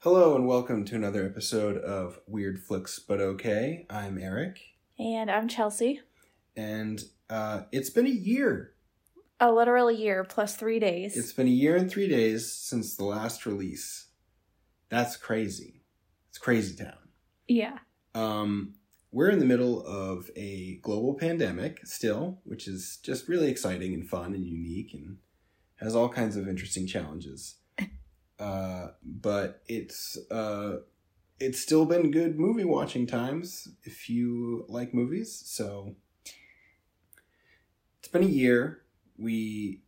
Hello and welcome to another episode of Weird Flicks But Okay. I'm Eric, And I'm Chelsea. and uh, it's been a year. A literal year plus three days. It's been a year and three days since the last release. That's crazy. It's crazy town. yeah. Um, we're in the middle of a global pandemic still, which is just really exciting and fun and unique and has all kinds of interesting challenges. Uh, but it's uh, it's still been good movie watching times if you like movies. So it's been a year. We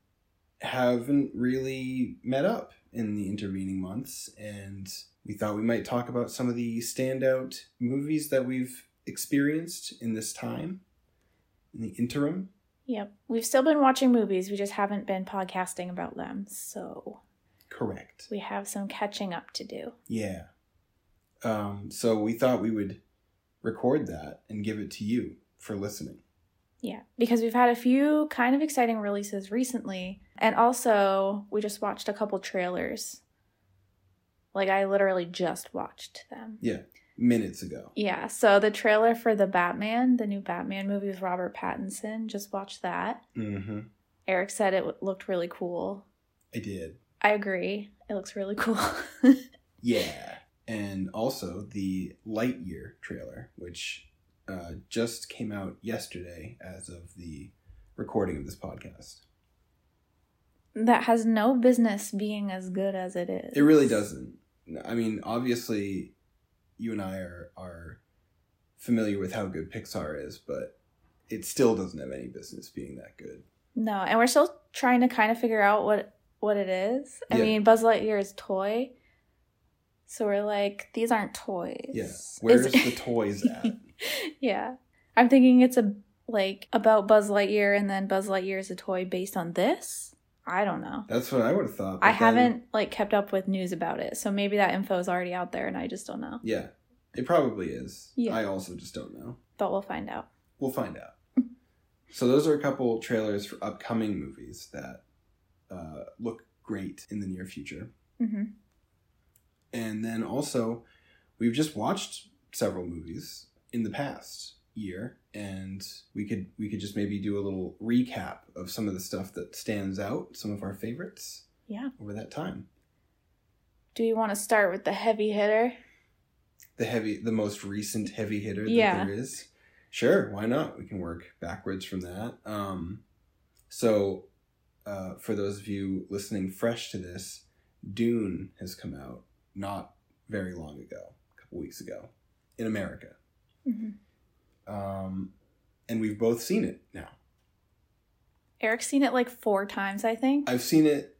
haven't really met up in the intervening months, and we thought we might talk about some of the standout movies that we've experienced in this time, in the interim. Yep. We've still been watching movies. We just haven't been podcasting about them. So Correct. we have some catching up to do. Yeah. Um, so we thought we would record that and give it to you for listening. Yeah. Because we've had a few kind of exciting releases recently. And also, we just watched a couple trailers. Like, I literally just watched them. Yeah, minutes ago. Yeah. So the trailer for the Batman, the new Batman movie with Robert Pattinson, just watched that. Mm-hmm. Eric said it w- looked really cool. I did. I agree. It looks really cool. Yeah. And also the Lightyear trailer, which uh, just came out yesterday as of the recording of this podcast. that has no business being as good as it is. It really doesn't. I mean, obviously, you and I are are familiar with how good Pixar is, but it still doesn't have any business being that good. No, and we're still trying to kind of figure out what what it is. I Yeah. mean, Buzz Lightyear is toy. So we're like, these aren't toys. Yeah. Where's Is- the toys at? yeah. I'm thinking it's a like about Buzz Lightyear and then Buzz Lightyear is a toy based on this. I don't know. That's what I would have thought. I then- haven't like kept up with news about it. So maybe that info is already out there and I just don't know. Yeah, it probably is. Yeah. I also just don't know. But we'll find out. We'll find out. so those are a couple trailers for upcoming movies that uh, look great in the near future. hmm And then also, we've just watched several movies in the past year, and we could we could just maybe do a little recap of some of the stuff that stands out, some of our favorites Yeah. over that time. Do you want to start with the heavy hitter? The heavy, the most recent heavy hitter that Yeah. there is. Sure, why not? We can work backwards from that. Um, so, uh, for those of you listening fresh to this, Dune has come out not very long ago, a couple weeks ago, in America. hmm um, and we've both seen it now. Eric's seen it like four times, I think. I've seen it,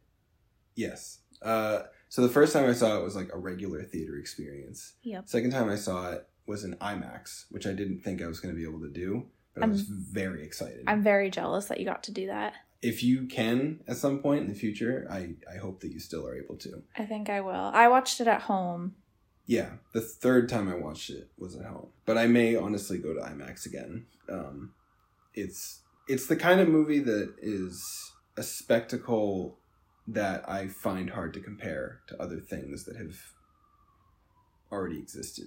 yes. Uh, so the first time I saw it was like a regular theater experience. Yep. Second time I saw it was in IMAX, which I didn't think I was going to be able to do, but I was very excited. I'm very jealous that you got to do that. If you can at some point in the future, I I hope that you still are able to. I think I will. I watched it at home. Yeah, the third time I watched it was at home, but I may honestly go to IMAX again. Um, it's it's the kind of movie that is a spectacle that I find hard to compare to other things that have already existed.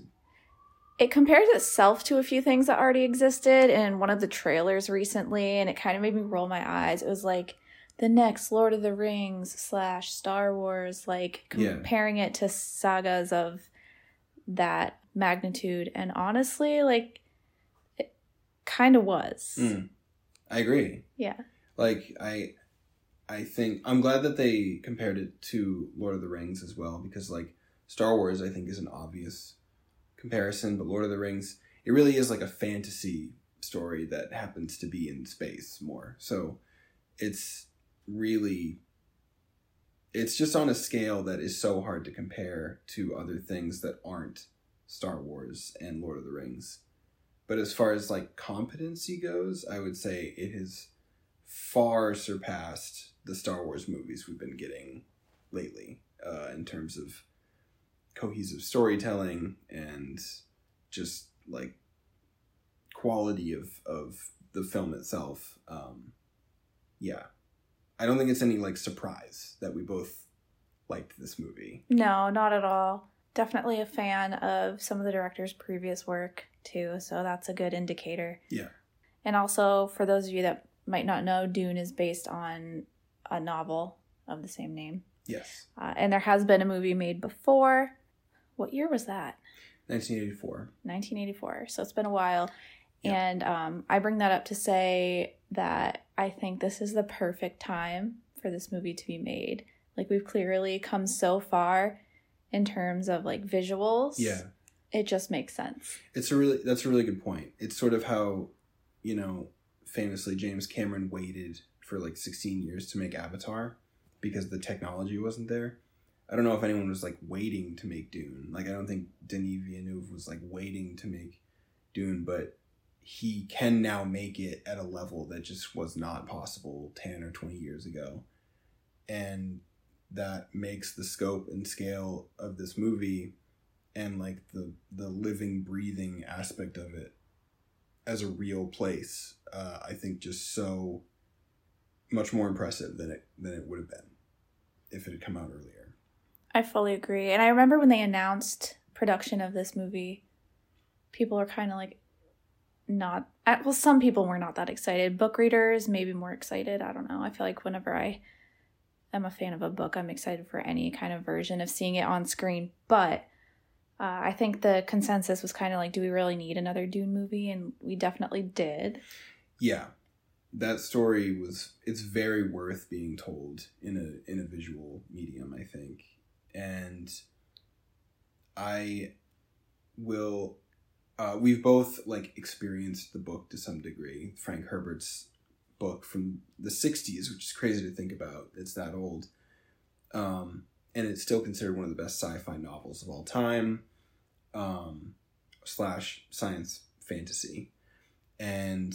It compares itself to a few things that already existed in one of the trailers recently, and it kind of made me roll my eyes. It was like the next Lord of the Rings slash Star Wars, like Yeah. comparing it to sagas of that magnitude. And honestly, like, it kind of was. Mm, I agree. Yeah. like i i think i'm glad that they compared it to lord of the rings as well because like star wars i think is an obvious comparison but lord of the rings it really is like a fantasy story that happens to be in space more. So it's really it's just on a scale that is so hard to compare to other things that aren't star wars and lord of the rings. But as far as like competency goes i would say it has far surpassed the Star Wars movies we've been getting lately uh, in terms of cohesive storytelling and just like quality of of the film itself. Um, yeah, I don't think it's any like surprise that we both liked this movie. No, not at all. Definitely a fan of some of the director's previous work too, so that's a good indicator. Yeah. And also, for those of you that might not know, Dune is based on a novel of the same name. Yes. Uh, and there has been a movie made before. What year was that? 1984. 1984. So it's been a while. Yeah. And um, I bring that up to say that I think this is the perfect time for this movie to be made. Like, we've clearly come so far in terms of like visuals. Yeah. It just makes sense. It's a really that's a really good point. It's sort of how, you know, famously James Cameron waited for like 16 years to make Avatar because the technology wasn't there. I don't know if anyone was like waiting to make Dune. Like I don't think Denis Villeneuve was like waiting to make Dune, but he can now make it at a level that just was not possible 10 or 20 years ago. And that makes the scope and scale of this movie and like the the living breathing aspect of it as a real place uh, i think just so much more impressive than it than it would have been if it had come out earlier I fully agree. And I remember when they announced production of this movie, people were kind of like not well some people were not that excited. Book readers maybe more excited. I don't know. I feel like whenever I am a fan of a book, I'm excited for any kind of version of seeing it on screen. But uh, I think the consensus was kind of like, do we really need another Dune movie? And we definitely did. yeah that story was it's very worth being told in a in a visual medium i think and i will uh, we've both like experienced the book to some degree. Frank herbert's book from the 60s which is crazy to think about. It's that old. Um, and it's still considered one of the best sci-fi novels of all time um, slash science fantasy. And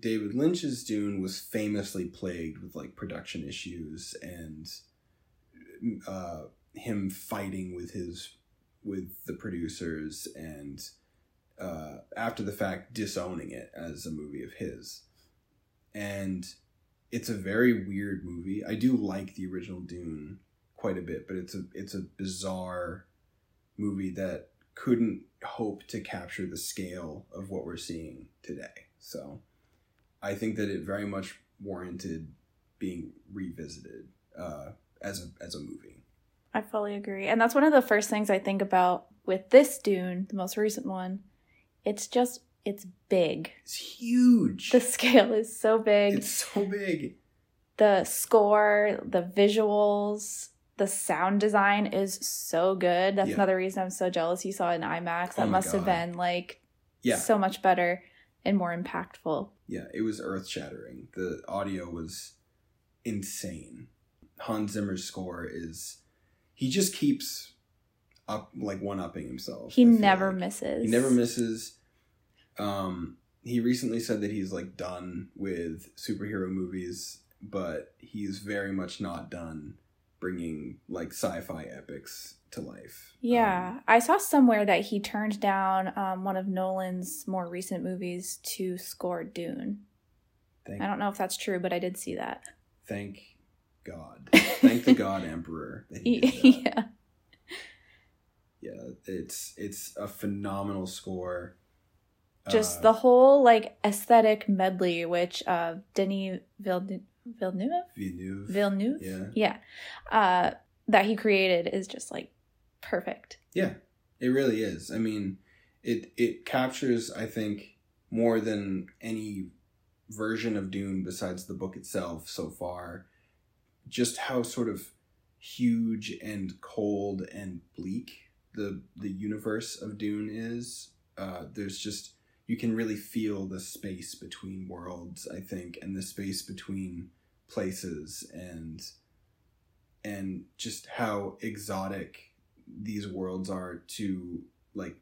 david lynch's dune was famously plagued with like production issues and uh, him fighting with his with the producers and uh, after the fact disowning it as a movie of his. And it's a very weird movie. I do like the original dune quite a bit but it's a it's a bizarre movie that couldn't hope to capture the scale of what we're seeing today. So i think that it very much warranted being revisited uh, as a as a movie I fully agree. And that's one of the first things I think about with this Dune, the most recent one. It's just, it's big. it's huge The scale is so big. it's so big the score, the visuals, the sound design is so good. That's Yeah. another reason I'm so jealous you saw it in IMAX. Oh That my must have been like yeah so much better and more impactful. Yeah, it was earth shattering. The audio was insane. Hans Zimmer's score is he just keeps up like one upping himself. He never like. misses. He never misses. Um he recently said that he's like done with superhero movies, but he's very much not done bringing like sci-fi epics to life. Yeah, Um, I saw somewhere that he turned down um, one of Nolan's more recent movies to score Dune. thank I don't know if that's true, but I did see that. thank God. Thank the God Emperor that he did that. yeah. yeah it's it's a phenomenal score just Uh, the whole like aesthetic medley which uh denis villeneuve villeneuve Villeneuve. villeneuve yeah yeah uh that he created is just like perfect yeah it really is i mean it it captures i think more than any version of dune besides the book itself so far just how sort of huge and cold and bleak the the universe of dune is uh there's just you can really feel the space between worlds i think and the space between places and and just how exotic these worlds are to like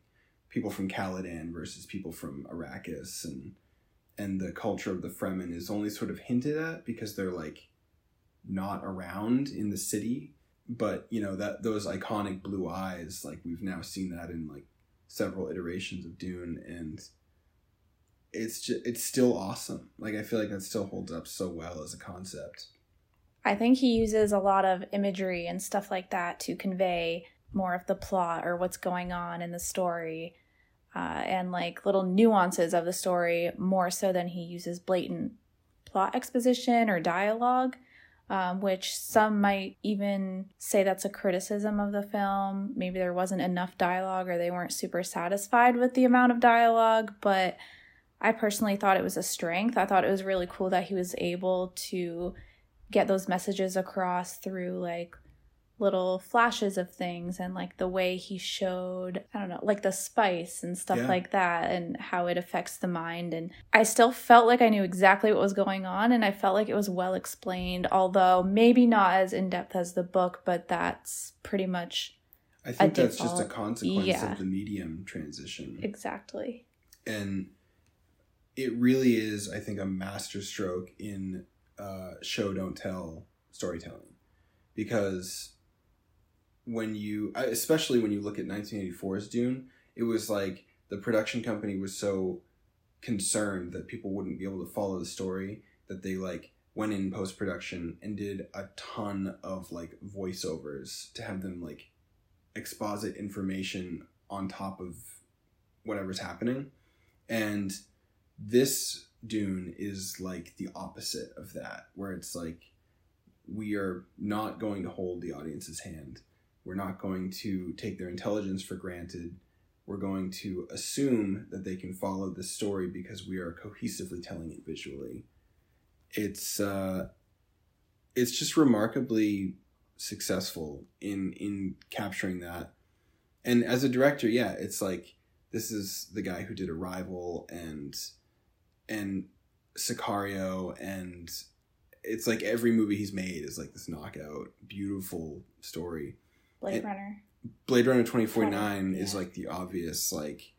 people from Caladan versus people from Arrakis and and the culture of the Fremen is only sort of hinted at because they're like not around in the city but you know that those iconic blue eyes like we've now seen that in like several iterations of Dune and it's just it's still awesome. Like I feel like that still holds up so well as a concept. I think he uses a lot of imagery and stuff like that to convey more of the plot or what's going on in the story uh, and like little nuances of the story more so than he uses blatant plot exposition or dialogue um, which some might even say that's a criticism of the film. Maybe there wasn't enough dialogue or they weren't super satisfied with the amount of dialogue but i personally thought it was a strength. I thought it was really cool that he was able to get those messages across through like little flashes of things and like the way he showed i don't know like the spice and stuff Yeah. like that and how it affects the mind and i still felt like i knew exactly what was going on and i felt like it was well explained although maybe not as in-depth as the book but that's pretty much I think that's just a consequence Yeah. of the medium transition. exactly and it really is i think a masterstroke in uh, show don't tell storytelling because when you especially when you look at 1984's dune it was like the production company was so concerned that people wouldn't be able to follow the story that they like went in post production and did a ton of like voiceovers to have them like exposit information on top of whatever's happening and this Dune is like the opposite of that, where it's like we are not going to hold the audience's hand. We're not going to take their intelligence for granted. We're going to assume that they can follow the story because we are cohesively telling it visually. It's uh, it's just remarkably successful in in capturing that. And as a director, yeah, it's like this is the guy who did Arrival and and Sicario and it's like every movie he's made is like this knockout beautiful story. Blade It- runner Blade Runner 2049 is Yeah. like the obvious like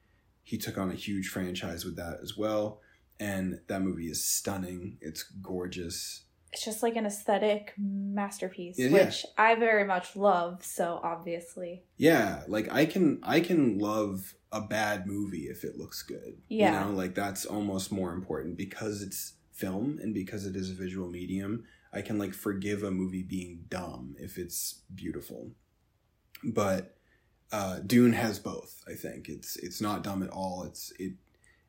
he took on a huge franchise with that as well and that movie is stunning. It's gorgeous. it's just like an aesthetic masterpiece Yeah, yeah. which i very much love so obviously Yeah, like I can I can love a bad movie if it looks good. Yeah. You know, like that's almost more important because it's film and because it is a visual medium. I can like forgive a movie being dumb if it's beautiful. But uh Dune has both, I think. It's it's not dumb at all. It's it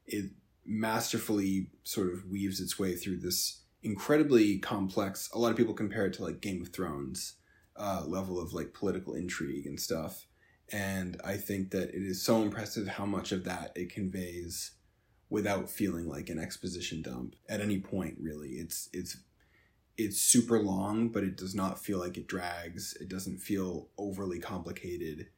it masterfully sort of weaves its way through this incredibly complex a lot of people compare it to like Game of Thrones uh, level of like political intrigue and stuff. And I think that it is so impressive how much of that it conveys without feeling like an exposition dump at any point. Really, it's it's it's super long, but it does not feel like it drags. It doesn't feel overly complicated,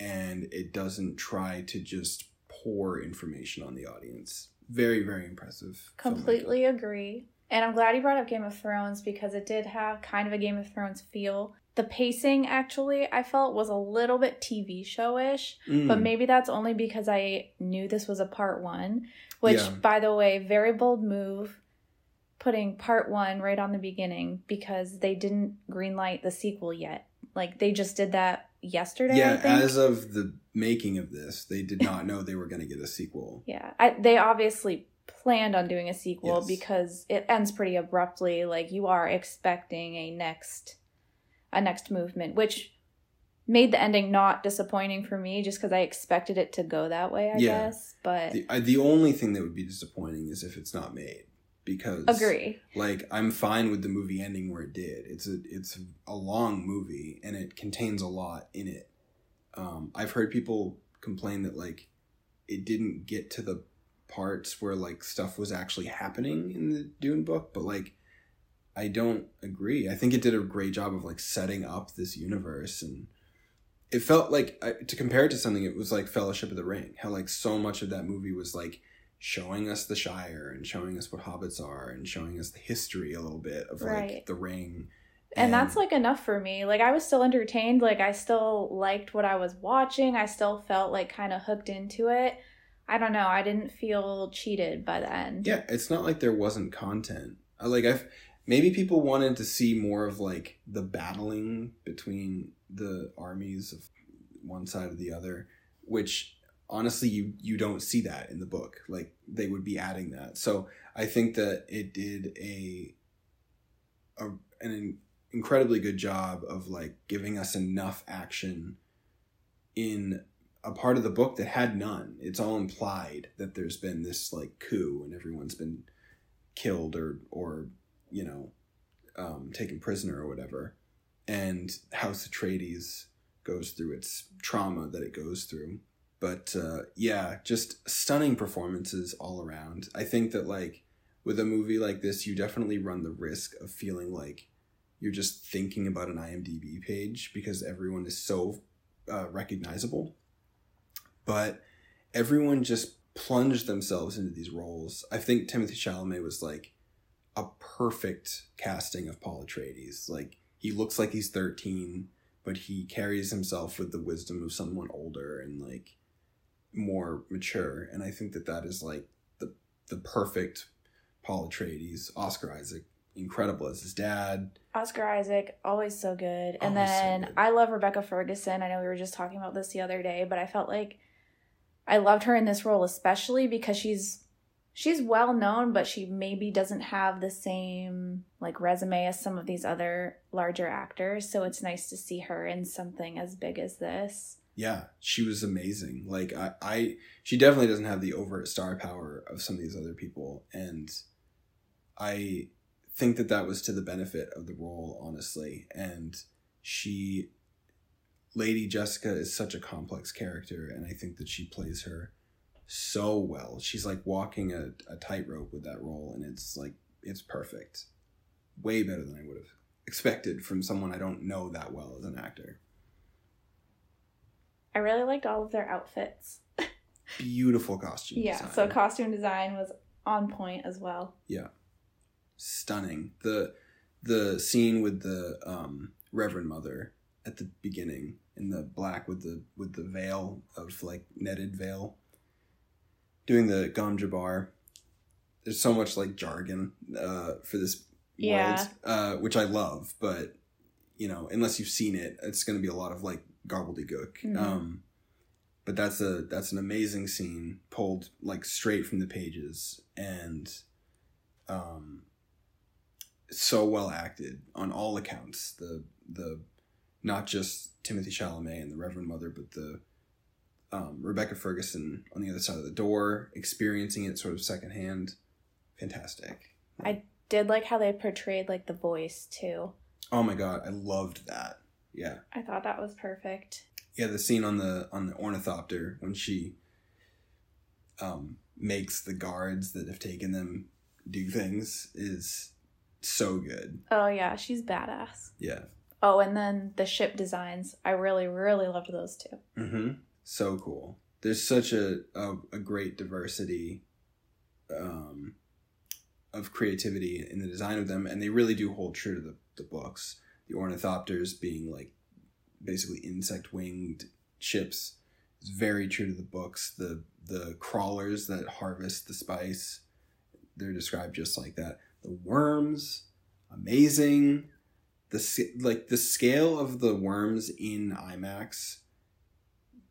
and it doesn't try to just pour information on the audience. Very very impressive. Completely agree. And I'm glad you brought up Game of Thrones because it did have kind of a Game of Thrones feel. The pacing, actually, I felt was a little bit TV showish, Mm. but maybe that's only because I knew this was a part one, which, Yeah. by the way, very bold move putting part one right on the beginning because they didn't greenlight the sequel yet. Like, they just did that yesterday, yeah, as of the making of this, they did not know they were going to get a sequel. Yeah, I, they obviously planned on doing a sequel Yes. because it ends pretty abruptly. Like you are expecting a next, a next movement, which made the ending not disappointing for me, just because I expected it to go that way. I Yeah. guess, but The, I, the only thing that would be disappointing is if it's not made because agree. like I'm fine with the movie ending where it did. It's a it's a long movie and it contains a lot in it. Um, I've heard people complain that like it didn't get to the parts where like stuff was actually happening in the Dune book, but like I don't agree. I think it did a great job of like setting up this universe and it felt like I- to compare it to something it was like Fellowship of the Ring. How like so much of that movie was like showing us the Shire and showing us what hobbits are and showing us the history a little bit of like Right. the ring. And that's like enough for me. Like I was still entertained. Like I still liked what I was watching. I still felt like kind of hooked into it. I don't know. I didn't feel cheated by the end. yeah, it's not like there wasn't content. I like I've maybe people wanted to see more of like the battling between the armies of one side or the other, which honestly you you don't see that in the book. Like they would be adding that. So I think that it did a a an incredibly good job of like giving us enough action in a part of the book that had none. It's all implied that there's been this like coup and everyone's been killed or or you know um, taken prisoner or whatever. And House Atreides goes through its trauma that it goes through. But uh, yeah, just stunning performances all around. I think that like with a movie like this, you definitely run the risk of feeling like you're just thinking about an IMDb page because everyone is so uh, recognizable. But everyone just plunged themselves into these roles. I think Timothée Chalamet was like a perfect casting of Paul Atreides. Like he looks like he's 13, but he carries himself with the wisdom of someone older and like more mature. And I think that that is like the the perfect Paul Atreides. Oscar Isaac, incredible as his dad. Oscar Isaac, always so good. And Always so then good. I love Rebecca Ferguson. I know we were just talking about this the other day, but I felt like I loved her in this role especially because she's she's well known, but she maybe doesn't have the same like resume as some of these other larger actors. So it's nice to see her in something as big as this. Yeah, she was amazing. Like I, I she definitely doesn't have the overt star power of some of these other people, and I think that that was to the benefit of the role, honestly. And she, Lady Jessica, is such a complex character, and I think that she plays her so well. She's like walking a, a tightrope with that role, and it's like it's perfect. Way better than I would have expected from someone I don't know that well as an actor. I really liked all of their outfits. Beautiful costume. Yeah, design. so costume design was on point as well. Yeah. Stunning. The the scene with the um, Reverend Mother at the beginning in the black with the with the veil of like netted veil, doing the Gom Jabbar. There's so much like jargon uh, for this Yeah. world, uh, which I love, but you know, unless you've seen it, it's going to be a lot of like gobbledygook. Mhm. Um, but that's a that's an amazing scene pulled like straight from the pages and um so well acted on all accounts the the not just Timothée Chalamet and the Reverend Mother but the um, Rebecca Ferguson on the other side of the door experiencing it sort of secondhand fantastic I Did like how they portrayed like the voice too. oh my god I loved that yeah I thought that was perfect. yeah the scene on the on the ornithopter when she um makes the guards that have taken them do things is so good Oh yeah, she's badass. yeah Oh, and then the ship designs. I really, really loved those too. mm-hmm. so cool there's such a, a, a great diversity um of creativity in the design of them and they really do hold true to the, the books the ornithopters being like basically insect winged ships is very true to the books. The the crawlers that harvest the spice they're described just like that. The worms amazing. The like the scale of the worms in IMAX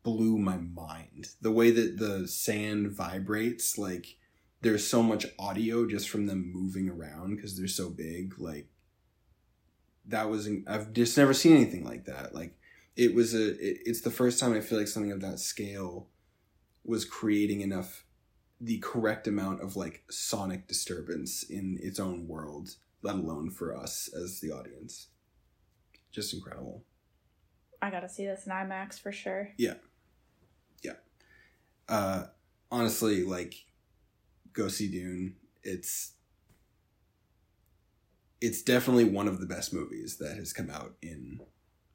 blew my mind. The way that the sand vibrates like there's so much audio just from them moving around because they're so big like that was i've just never seen anything like that like it was a it, it's the first time i feel like something of that scale was creating enough the correct amount of like sonic disturbance in its own world let alone for us as the audience just incredible I gotta see this in IMAX for sure. Yeah. Yeah. Uh honestly like go see dune it's it's definitely one of the best movies that has come out in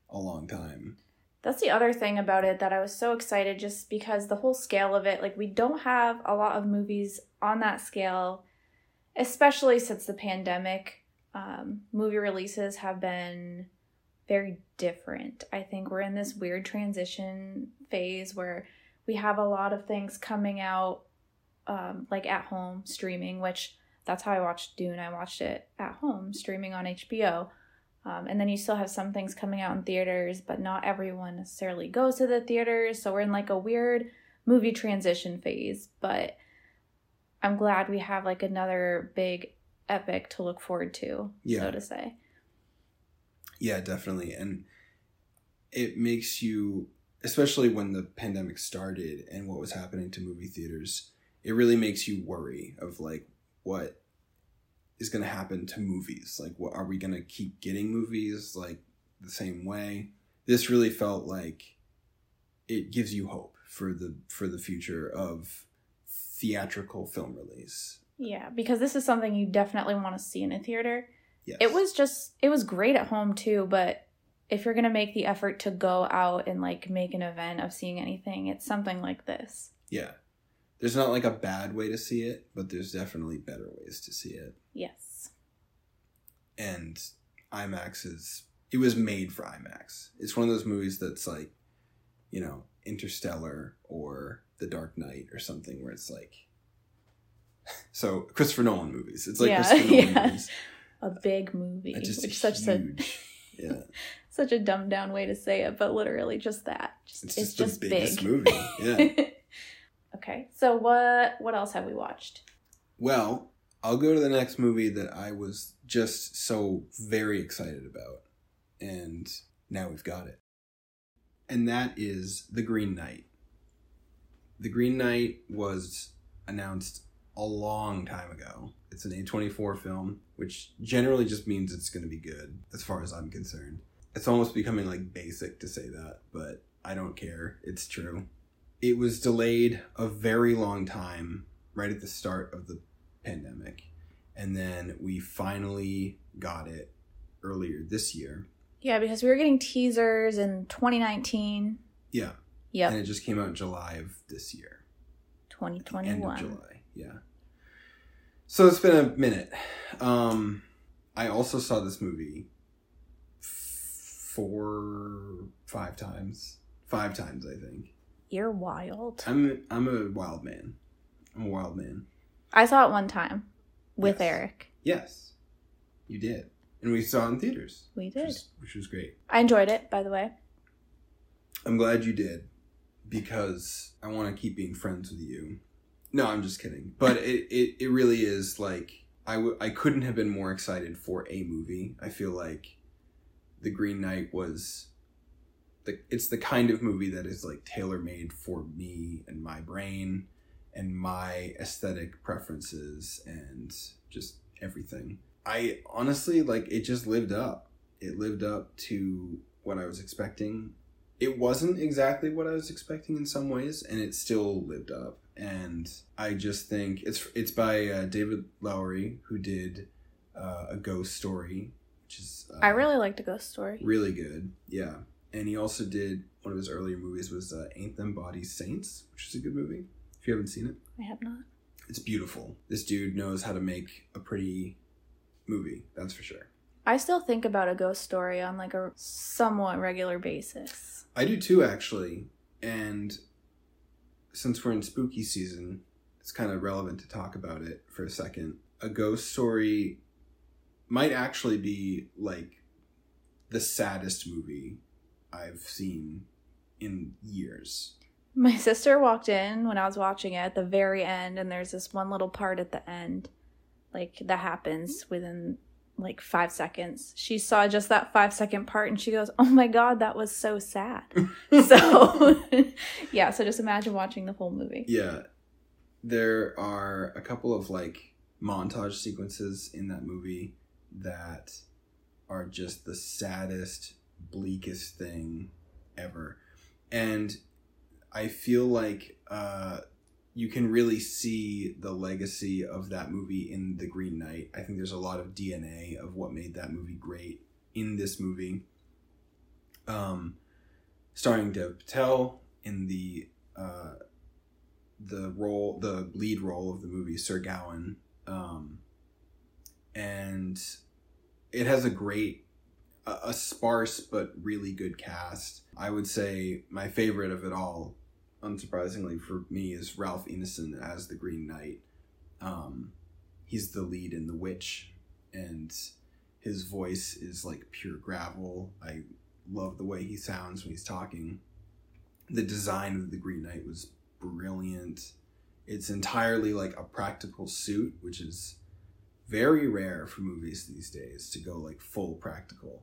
a long time That's the other thing about it that I was so excited just because the whole scale of it, like we don't have a lot of movies on that scale, especially since the pandemic. Um, movie releases have been very different. I think we're in this weird transition phase where we have a lot of things coming out um, like at home streaming, which that's how I watched Dune. I watched it at home streaming on HBO. Um, and then you still have some things coming out in theaters, but not everyone necessarily goes to the theaters. So we're in like a weird movie transition phase. But I'm glad we have like another big epic to look forward to, Yeah. so to say. Yeah, definitely. And it makes you especially when the pandemic started and what was happening to movie theaters, it really makes you worry of like what is going to happen to movies. Like, what are we going to keep getting movies like the same way? This really felt like it gives you hope for the for the future of theatrical film release. Yeah, because this is something you definitely want to see in a theater. Yes. It was just it was great at home too, but if you're going to make the effort to go out and like make an event of seeing anything, it's something like this. Yeah. There's not like a bad way to see it, but there's definitely better ways to see it. Yes. And IMAX is it was made for IMAX. It's one of those movies that's like, you know, Interstellar or The Dark Knight or something where it's like so Christopher Nolan movies. It's like Yeah, yeah. movies. A big movie, Uh, Just which such a huge. yeah. such a dumbed down way to say it, but literally just that. Just, It's it's, just, just, the biggest big. movie. Yeah. Okay, so what what else have we watched? Well, I'll go to the next movie that I was just so very excited about. And now we've got it. And that is The Green Knight. The Green Knight was announced a long time ago. It's an A24 film, which generally just means it's going to be good, as far as I'm concerned. It's almost becoming like basic to say that, but I don't care. It's true. It was delayed a very long time right at the start of the pandemic. And then we finally got it earlier this year. Yeah, because we were getting teasers in 2019. Yeah. yeah And it just came out in July of this year. End of 2021. July. Yeah. So it's been a minute. Um, I also saw this movie four, five times. Five times, I think. You're wild. I'm I'm a wild man. I'm a wild man. I saw it one time with Yes. Eric. Yes, you did, and we saw it in theaters, We which did. was, which was great. I enjoyed it, by the way. I'm glad you did because I want to keep being friends with you. No, I'm just kidding. But it, it, it really is like I, w- I couldn't have been more excited for a movie. I feel like The Green Knight was the it's the kind of movie that is like tailor made for me and my brain and my aesthetic preferences and just everything. I honestly like it just lived up. It lived up to what I was expecting it wasn't exactly what I was expecting in some ways, and it still lived up. And I just think it's it's by uh, David Lowery, who did uh, a Ghost Story, which is uh, I really liked a ghost story. really good. Yeah, and he also did one of his earlier movies was uh, Ain't Them Bodies Saints, which is a good movie. If you haven't seen it, I have not. it's beautiful. This dude knows how to make a pretty movie. That's for sure. I still think about a ghost story on like a somewhat regular basis. I do too, actually. And since we're in spooky season, it's kind of relevant to talk about it for a second. A ghost story might actually be like the saddest movie I've seen in years. My sister walked in when I was watching it at the very end, and there's this one little part at the end, like that happens within like five seconds. She saw just that five second part, and she goes, "Oh my god, that was so sad." so, yeah. So just imagine watching the whole movie. Yeah. There are a couple of like montage sequences in that movie that are just the saddest, bleakest thing ever. And I feel like uh, you can really see the legacy of that movie in The Green Knight. I think there's a lot of DNA of what made that movie great in this movie. Um, starring Dev Patel in the uh, the role, the lead role of the movie, Sir Gawain, um, and it has a great, a, a sparse but really good cast. I would say my favorite of it all, unsurprisingly for me, is Ralph Ineson as the Green Knight. Um, he's the lead in The Witch, and his voice is like pure gravel. I love the way he sounds when he's talking. The design of the Green Knight was brilliant. It's entirely like a practical suit, which is very rare for movies these days to go like full practical.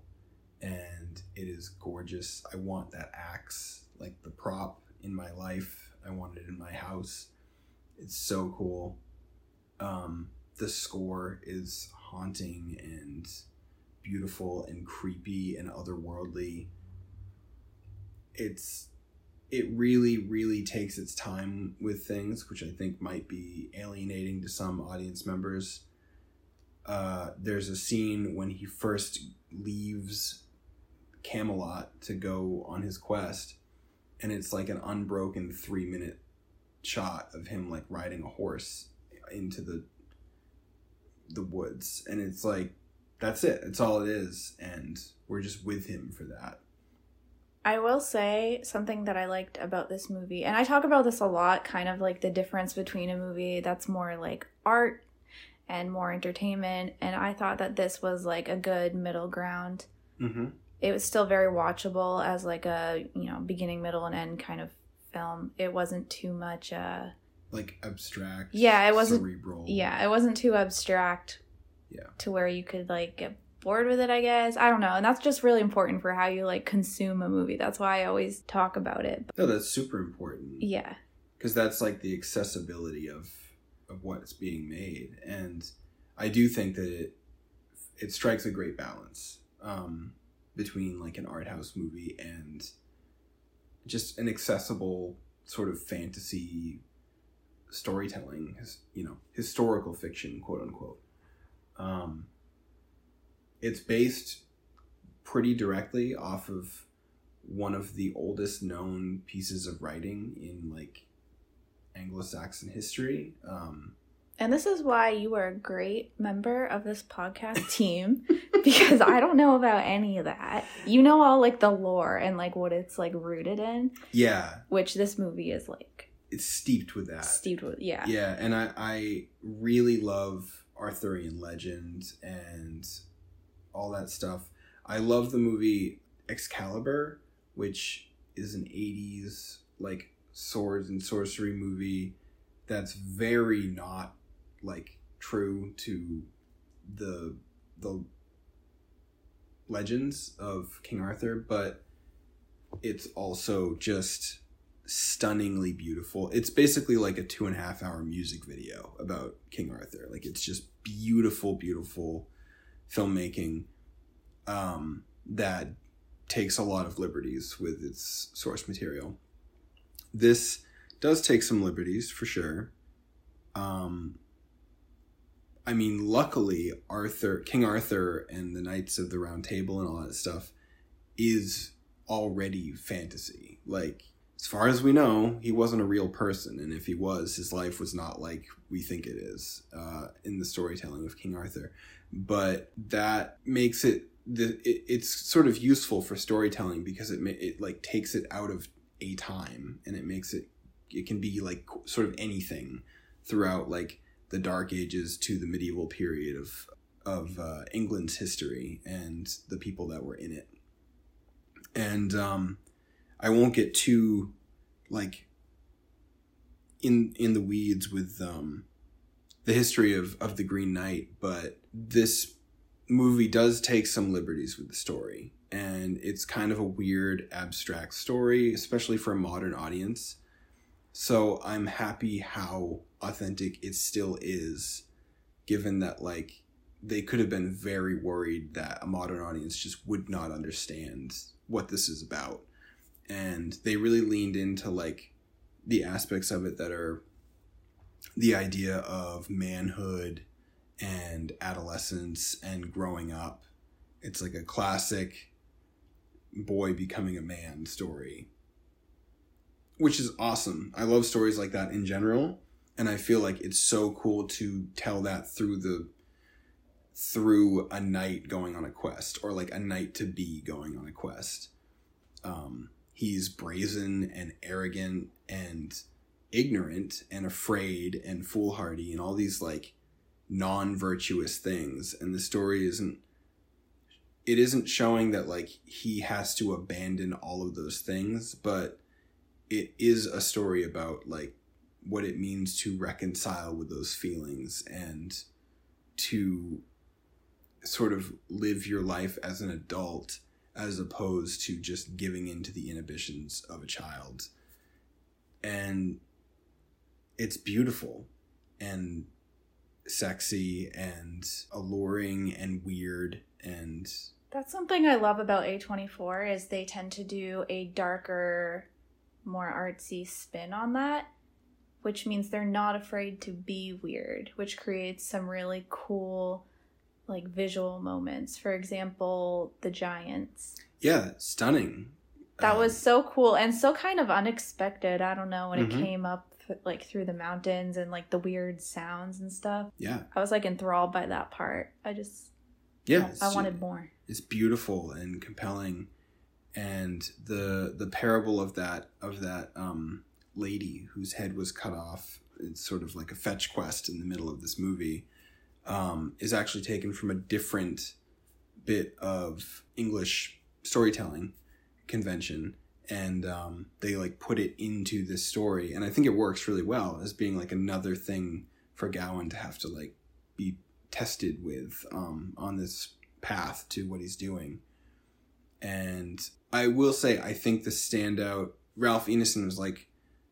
And it is gorgeous. I want that axe like the prop in my life. I want it in my house. It's so cool. Um, the score is haunting and beautiful and creepy and otherworldly. It's it really really takes its time with things, which I think might be alienating to some audience members. Uh, there's a scene when he first leaves Camelot to go on his quest, and it's like an unbroken three minute shot of him like riding a horse into the the woods, and it's like that's it. It's all it is, and we're just with him for that. I will say something that I liked about this movie, and I talk about this a lot, kind of like the difference between a movie that's more like art and more entertainment. And I thought that this was like a good middle ground. Mm-hmm. It was still very watchable as like a you know beginning, middle, and end kind of film. It wasn't too much. uh Like abstract. Yeah, it wasn't- cerebral. Yeah, it wasn't too abstract. Yeah. To where you could like get bored with it, I guess. I don't know. And that's just really important for how you like consume a movie. That's why I always talk about it. No, that's super important. Yeah. because that's like the accessibility of of what's being made and i do think that it it strikes a great balance um between like an art house movie and just an accessible sort of fantasy storytelling you know historical fiction quote unquote um it's based pretty directly off of one of the oldest known pieces of writing in like Anglo-Saxon history. Um, And this is why you are a great member of this podcast team because I don't know about any of that. You know all like the lore and like what it's like rooted in, yeah, which this movie is like it's steeped with that. steeped with. Yeah. Yeah, and I I really love Arthurian legend and all that stuff. I love the movie Excalibur, which is an 80s like swords and sorcery movie that's very not like true to the the legends of King Arthur, but it's also just stunningly beautiful. It's basically like a two and a half hour music video about King Arthur. Like it's just beautiful, beautiful filmmaking um, that takes a lot of liberties with its source material. This does take some liberties for sure. Um, I mean, luckily, Arthur, King Arthur, and the Knights of the Round Table and all that stuff is already fantasy. Like, as far as we know, he wasn't a real person, and if he was, his life was not like we think it is uh, in the storytelling of King Arthur. But that makes it the it, it's sort of useful for storytelling because it it like takes it out of a time and it makes it it can be like sort of anything throughout like the dark ages to the medieval period of of uh, England's history and the people that were in it. And um, I won't get too like in in the weeds with um, the history of of the Green Knight, but this movie does take some liberties with the story, and it's kind of a weird abstract story, especially for a modern audience. So I'm happy how authentic it still is, given that like they could have been very worried that a modern audience just would not understand what this is about. And they really leaned into like the aspects of it that are the idea of manhood and adolescence and growing up. It's like a classic boy becoming a man story, which is awesome. I love stories like that in general, and I feel like it's so cool to tell that through the through a knight going on a quest or like a knight to be going on a quest. Um, he's brazen and arrogant and ignorant and afraid and foolhardy and all these like non-virtuous things and the story isn't it isn't showing that like he has to abandon all of those things but it is a story about like what it means to reconcile with those feelings and to sort of live your life as an adult as opposed to just giving in to the inhibitions of a child. And it's beautiful and sexy and alluring and weird and That's something I love about A24 is they tend to do a darker, more artsy spin on that, which means they're not afraid to be weird, which creates some really cool like visual moments. For example, the giants. yeah, stunning. That Um, was so cool and so kind of unexpected. I don't know when Mhm. it came up like through the mountains and like the weird sounds and stuff. yeah, I was like enthralled by that part. I just yeah. I, I wanted more. it's beautiful and compelling and the the parable of that of that um lady whose head was cut off it's sort of like a fetch quest in the middle of this movie um is actually taken from a different bit of english storytelling convention and um they like put it into this story and i think it works really well as being like another thing for gawain to have to like be tested with um on this path to what he's doing. And I will say, I think the standout Ralph Ineson was like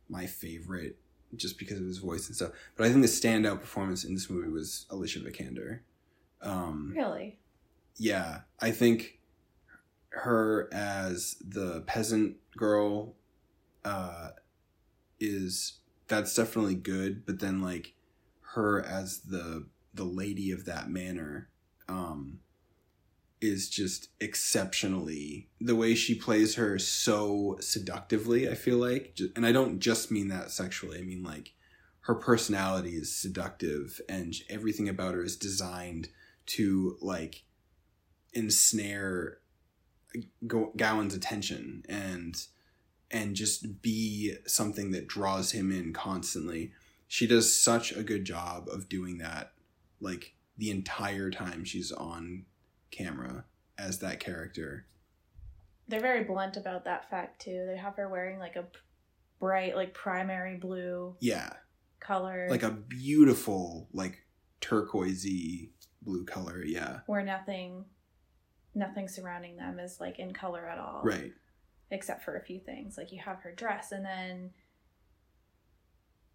my favorite just because of his voice and stuff. But I think the standout performance in this movie was Alicia Vikander. Um, Really? yeah, I think her as the peasant girl uh, is that's definitely good. But then like her as the the lady of that manor um, is just exceptionally the way she plays her so seductively. I feel like, and I don't just mean that sexually. I mean like her personality is seductive, and everything about her is designed to like ensnare Go- Gawain's attention and and just be something that draws him in constantly. She does such a good job of doing that like the entire time she's on camera as that character. They're very blunt about that fact too. They have her wearing like a bright, like primary blue Yeah, color, like a beautiful like turquoisey blue color, yeah. where nothing, nothing surrounding them is like in color at all, Right. Except for a few things, like you have her dress, and then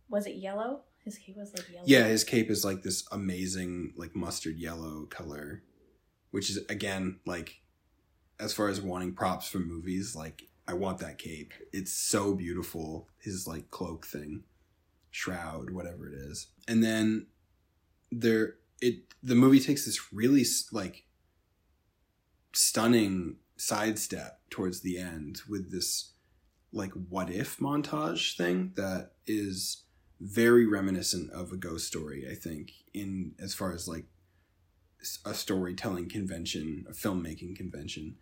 was it yellow? His cape was like yellow. Yeah, his cape is like this amazing like mustard yellow color, which is again like as far as wanting props from movies, like I want that cape. It's so beautiful. His like cloak thing, shroud, whatever it is. And then there it the movie takes this really like stunning sidestep towards the end with this like what if montage thing that is very reminiscent of a ghost story i think in as far as like a storytelling convention a filmmaking convention.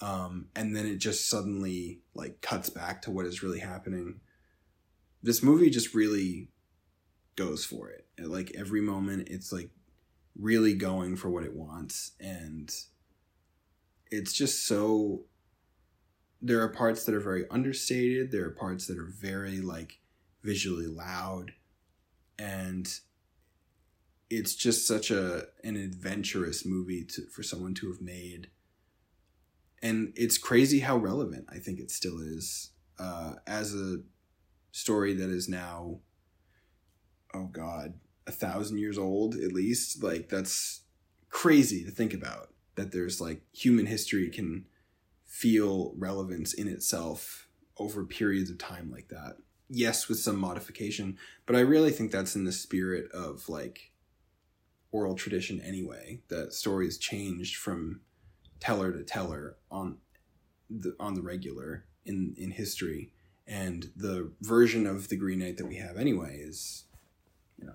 Um and then it just suddenly like cuts back to what is really happening. This movie just really goes for it. At, like every moment it's like really going for what it wants. And it's just so there are parts that are very understated. There are parts that are very like visually loud. And it's just such a an adventurous movie to, for someone to have made. And it's crazy how relevant i think it still is uh, as a story that is now oh god a thousand years old at least. Like that's crazy to think about that there's like human history can feel relevance in itself over periods of time like that. Yes with some modification but i really think that's in the spirit of like oral tradition anyway that stories changed from teller to teller on the on the regular in in history and the version of the green knight that we have anyway is you know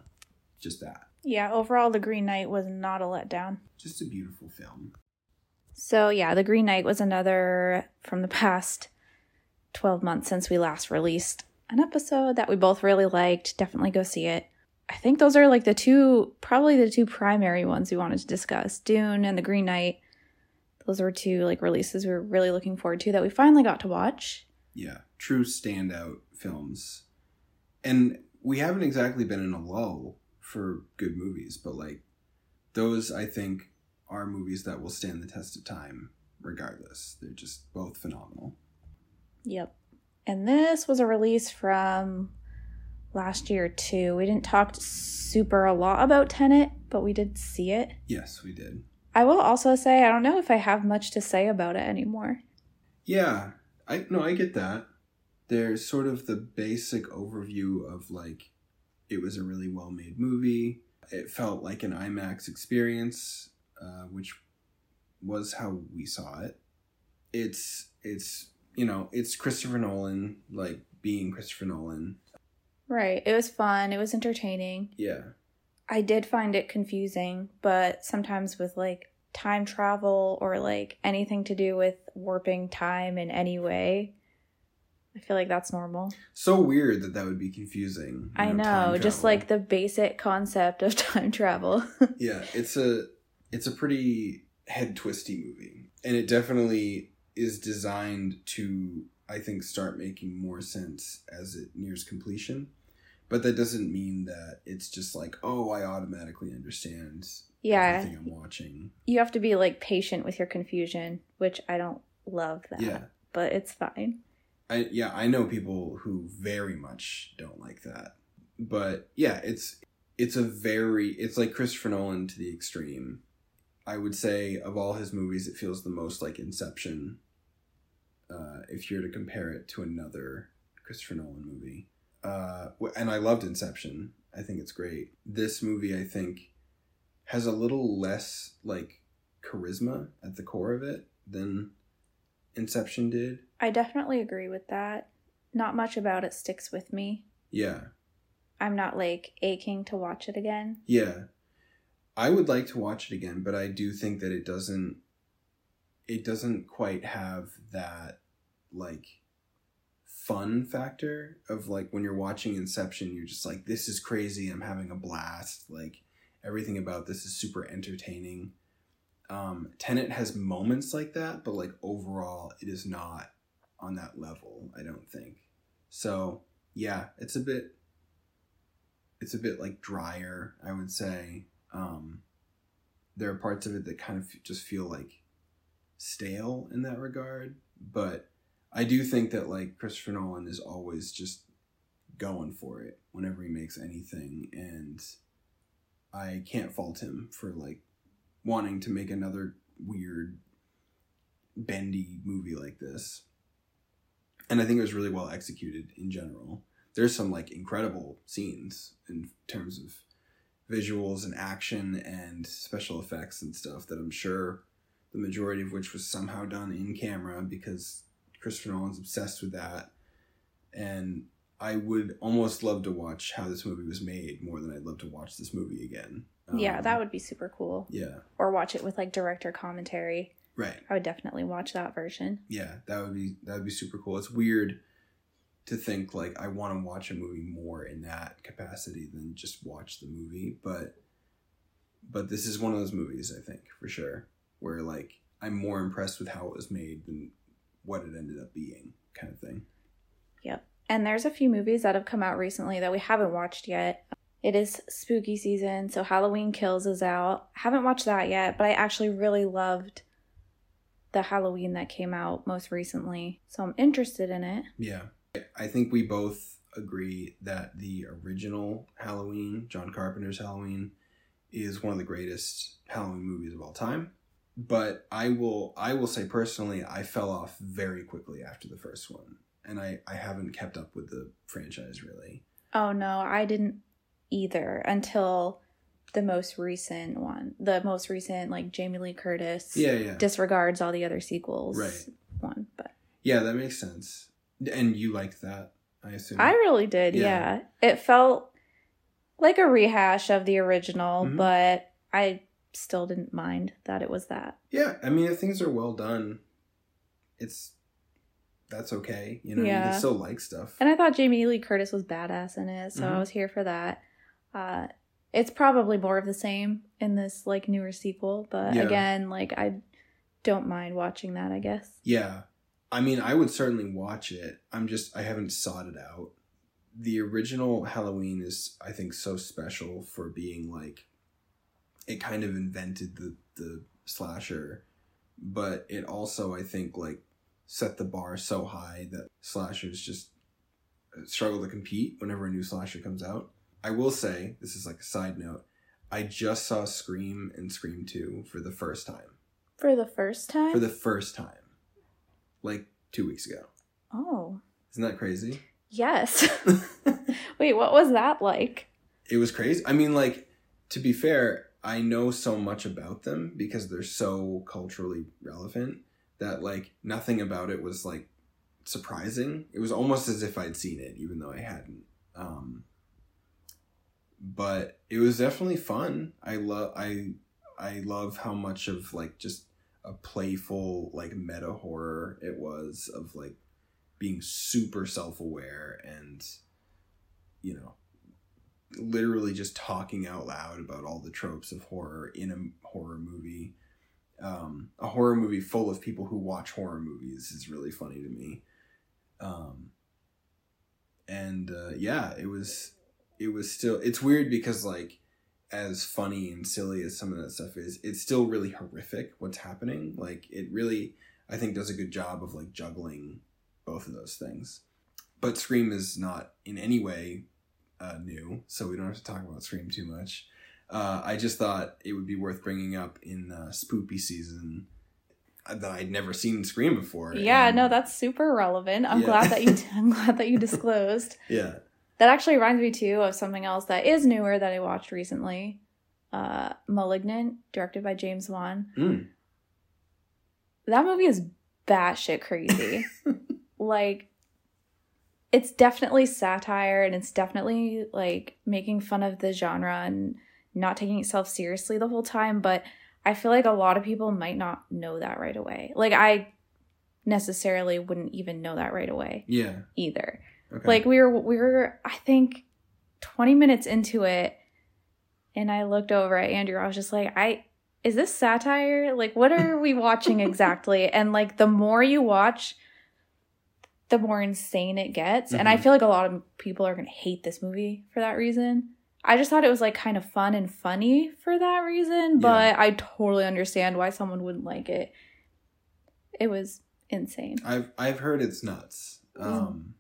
just that Yeah, overall, The Green Knight was not a letdown. just a beautiful film So, yeah, The Green Knight was another from the past 12 months since we last released an episode that we both really liked. Definitely go see it. I think those are like the two, probably the two primary ones we wanted to discuss Dune and The Green Knight. Those were two like releases we were really looking forward to that we finally got to watch. yeah true standout films and we haven't exactly been in a lull for good movies but like those i think are movies that will stand the test of time regardless. They're just both phenomenal. Yep. And this was a release from last year too. We didn't talk super a lot about Tenet, but we did see it. Yes, we did. I will also say I don't know if I have much to say about it anymore. Yeah, I no, I get that. There's sort of the basic overview of like it was a really well made movie. It felt like an IMAX experience, uh, which was how we saw it. It's it's you know it's Christopher Nolan like being Christopher Nolan. Right. It was fun. It was entertaining. Yeah. I did find it confusing, but sometimes with like time travel or like anything to do with warping time in any way, I feel like that's normal. So weird that that would be confusing. I know, time just like the basic concept of time travel. yeah, it's a it's a pretty head twisty movie, and it definitely is designed to I think start making more sense as it nears completion. But that doesn't mean that it's just like, oh, I automatically understand yeah, everything I'm watching. you have to be like patient with your confusion, which I don't love that. Yeah. But it's fine. I yeah, I know people who very much don't like that. But yeah, it's it's a very it's like Christopher Nolan to the extreme. I would say of all his movies it feels the most like Inception. Uh, if you're to compare it to another Christopher Nolan movie. Uh, and I loved Inception. I think it's great. This movie I think has a little less like charisma at the core of it than Inception did. I definitely agree with that. Not much about it sticks with me. Yeah. I'm not like aching to watch it again. Yeah. I would like to watch it again, but I do think that it doesn't it doesn't quite have that like fun factor of like when you're watching Inception, you're just like this is crazy, I'm having a blast. Like everything about this is super entertaining. Um Tenet has moments like that, but like overall it is not on that level, I don't think. So, yeah, it's a bit it's a bit like drier, I would say. Um, there are parts of it that kind of just feel like stale in that regard, but I do think that like Christopher Nolan is always just going for it whenever he makes anything, and I can't fault him for like wanting to make another weird, bendy movie like this. And I think it was really well executed in general there's some like incredible scenes in terms of visuals and action and special effects and stuff that I'm sure the majority of which was somehow done in camera because Christopher Nolan's obsessed with that. And I would almost love to watch how this movie was made more than I'd love to watch this movie again. yeah, Um, that would be super cool. Yeah, Or watch it with like director commentary. right. I would definitely watch that version. Yeah, that would be that would be super cool. It's weird to think like I want to watch a movie more in that capacity than just watch the movie, but but this is one of those movies I think for sure where like I'm more impressed with how it was made than what it ended up being, kind of thing. Yep. And there's a few movies that have come out recently that we haven't watched yet. It is spooky season, so Halloween Kills is out. Haven't watched that yet, but I actually really loved the Halloween that came out most recently. So I'm interested in it. Yeah. I think we both agree that the original Halloween, John Carpenter's Halloween, is one of the greatest Halloween movies of all time. But I will I will say personally, I fell off very quickly after the first one. And I, I haven't kept up with the franchise really. Oh no, I didn't either until the most recent one. The most recent like Jamie Lee Curtis Yeah, yeah. disregards all the other sequels Right. one. But Yeah, that makes sense. And you liked that, I assume. I really did, Yeah. yeah. It felt like a rehash of the original, Mhm. but I still didn't mind that it was that. Yeah, I mean if things are well done, it's that's okay. You know, you can still like stuff. And I thought Jamie Lee Curtis was badass in it, so Mhm. I was here for that. Uh it's probably more of the same in this like newer sequel, but Yeah. again, like I don't mind watching that, I guess. Yeah. I mean, I would certainly watch it. I'm just I haven't sought it out. The original Halloween is I think so special for being like it kind of invented the the slasher but it also I think like set the bar so high that slashers just uh, struggle to compete whenever a new slasher comes out. I will say, this is like a side note, I just saw Scream and Scream 2 for the first time. For the first time? For the first time. Like two weeks ago. Oh. Isn't that crazy? Yes. Wait, what was that like? It was crazy. I mean, like, to be fair, I know so much about them because they're so culturally relevant that, like, nothing about it was, like, surprising. It was almost as if I'd seen it, even though I hadn't. Um, but it was definitely fun. I love I I love how much of like just a playful like meta horror it was of like being super self-aware and you know literally just talking out loud about all the tropes of horror in a horror movie. Um, a horror movie full of people who watch horror movies is really funny to me. Um, and uh, yeah it was it was still it's weird because like as funny and silly as some of that stuff is it's still really horrific what's happening. Like it really i think does a good job of like juggling both of those things. But scream is not in any way uh, new so we don't have to talk about scream too much uh, i just thought it would be worth bringing up in uh, spoopy season that i'd never seen scream before Yeah, and- no, that's super relevant. I'm Yeah. glad that you I'm glad that you disclosed. yeah That actually reminds me too of something else that is newer that I watched recently. Uh Malignant, directed by James Wan. Mm. That movie is batshit crazy. like it's definitely satire and it's definitely like making fun of the genre and not taking itself seriously the whole time, but I feel like a lot of people might not know that right away. Like I necessarily wouldn't even know that right away yeah either. okay Like we were we were I think 20 minutes into it and I looked over at Andrew. I was just like, I is this satire? Like what are we watching exactly? and like the more you watch the more insane it gets. And I Mhm. feel like a lot of people are going to hate this movie for that reason. I just thought it was like kind of fun and funny for that reason, but I totally understand why someone wouldn't like it. It was insane. i've i've heard it's nuts um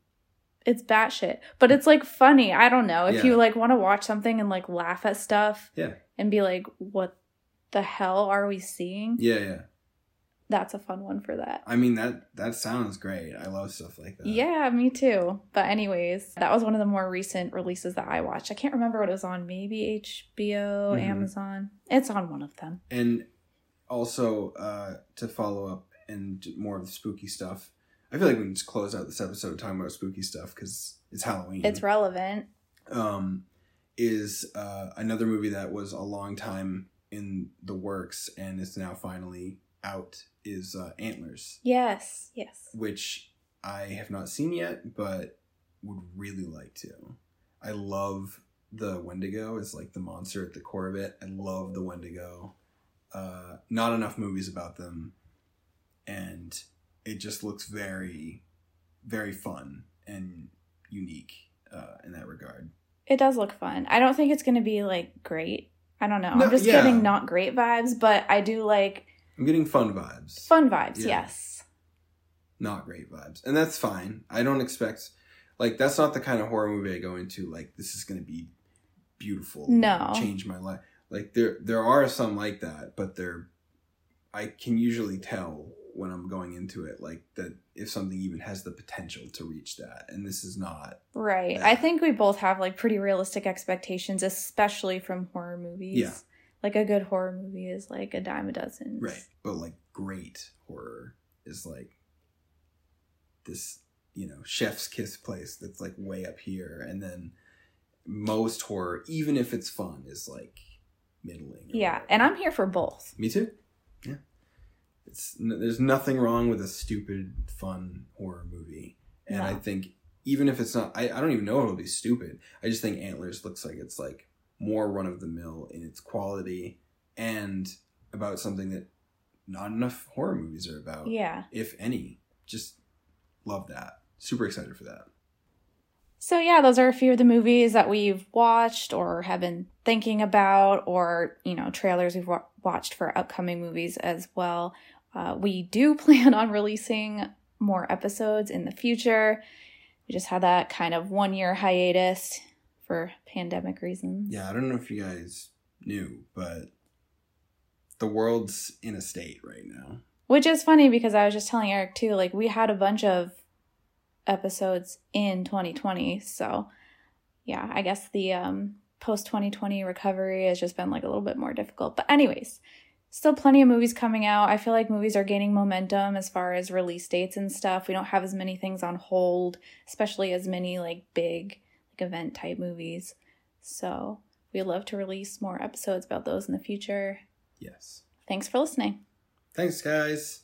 it's batshit, but it's like funny. I don't know if Yeah. you like want to watch something and like laugh at stuff Yeah. and be like, "What the hell are we seeing?" yeah yeah That's a fun one for that. I mean that that sounds great. I love stuff like that. Yeah, me too. But anyways, that was one of the more recent releases that I watched. I can't remember what it was on. Maybe HBO, Mhm. Amazon. It's on one of them. And also uh to follow up and more of the spooky stuff. I feel like we can just close out this episode talking about spooky stuff because it's Halloween. It's relevant. um, is uh, another movie that was a long time in the works and is now finally out. Is uh, Antlers, Yes, yes. which I have not seen yet, but would really like to. I love the Wendigo. It's like the monster at the core of it. I love the Wendigo. Uh, not enough movies about them, and it just looks very, very fun and unique uh, in that regard. It does look fun. I don't think it's going to be like great. I don't know. No, I'm just yeah. getting not great vibes, but I do like I'm getting fun vibes. fun vibes. Yeah. Yes. not great vibes and that's fine i don't expect like that's not the kind of horror movie i go into like this is going to be beautiful No. change my life like there there are some like that but they're i can usually tell when i'm going into it like that if something even has the potential to reach that and this is not Right. Yeah. I think we both have like pretty realistic expectations, especially from horror movies. Yeah. Like a good horror movie is like a dime a dozen. right but like great horror is like this you know chef's kiss place that's like way up here and then most horror even if it's fun is like middling Yeah. whatever. And I'm here for both. me too yeah it's there's nothing wrong with a stupid fun horror movie and i think even if it's not I, I don't even know if it'll be stupid i just think antlers looks like it's like more run of the mill in its quality and about something that not enough horror movies are about Yeah. if any. Just love that. Super excited for that. So, yeah, those are a few of the movies that we've watched or have been thinking about, or, you know, trailers we've wa- watched for upcoming movies as well. Uh, we do plan on releasing more episodes in the future. We just had that kind of one year hiatus for pandemic reasons. Yeah, I don't know if you guys knew, but the world's in a state right now. Which is funny because I was just telling Eric too, like we had a bunch of episodes in 2020. So yeah, I guess the um post 2020 recovery has just been like a little bit more difficult. But anyways, still plenty of movies coming out. I feel like movies are gaining momentum as far as release dates and stuff. We don't have as many things on hold, especially as many like big event type movies. So, we'd love to release more episodes about those in the future. Yes. Thanks for listening. Thanks, guys.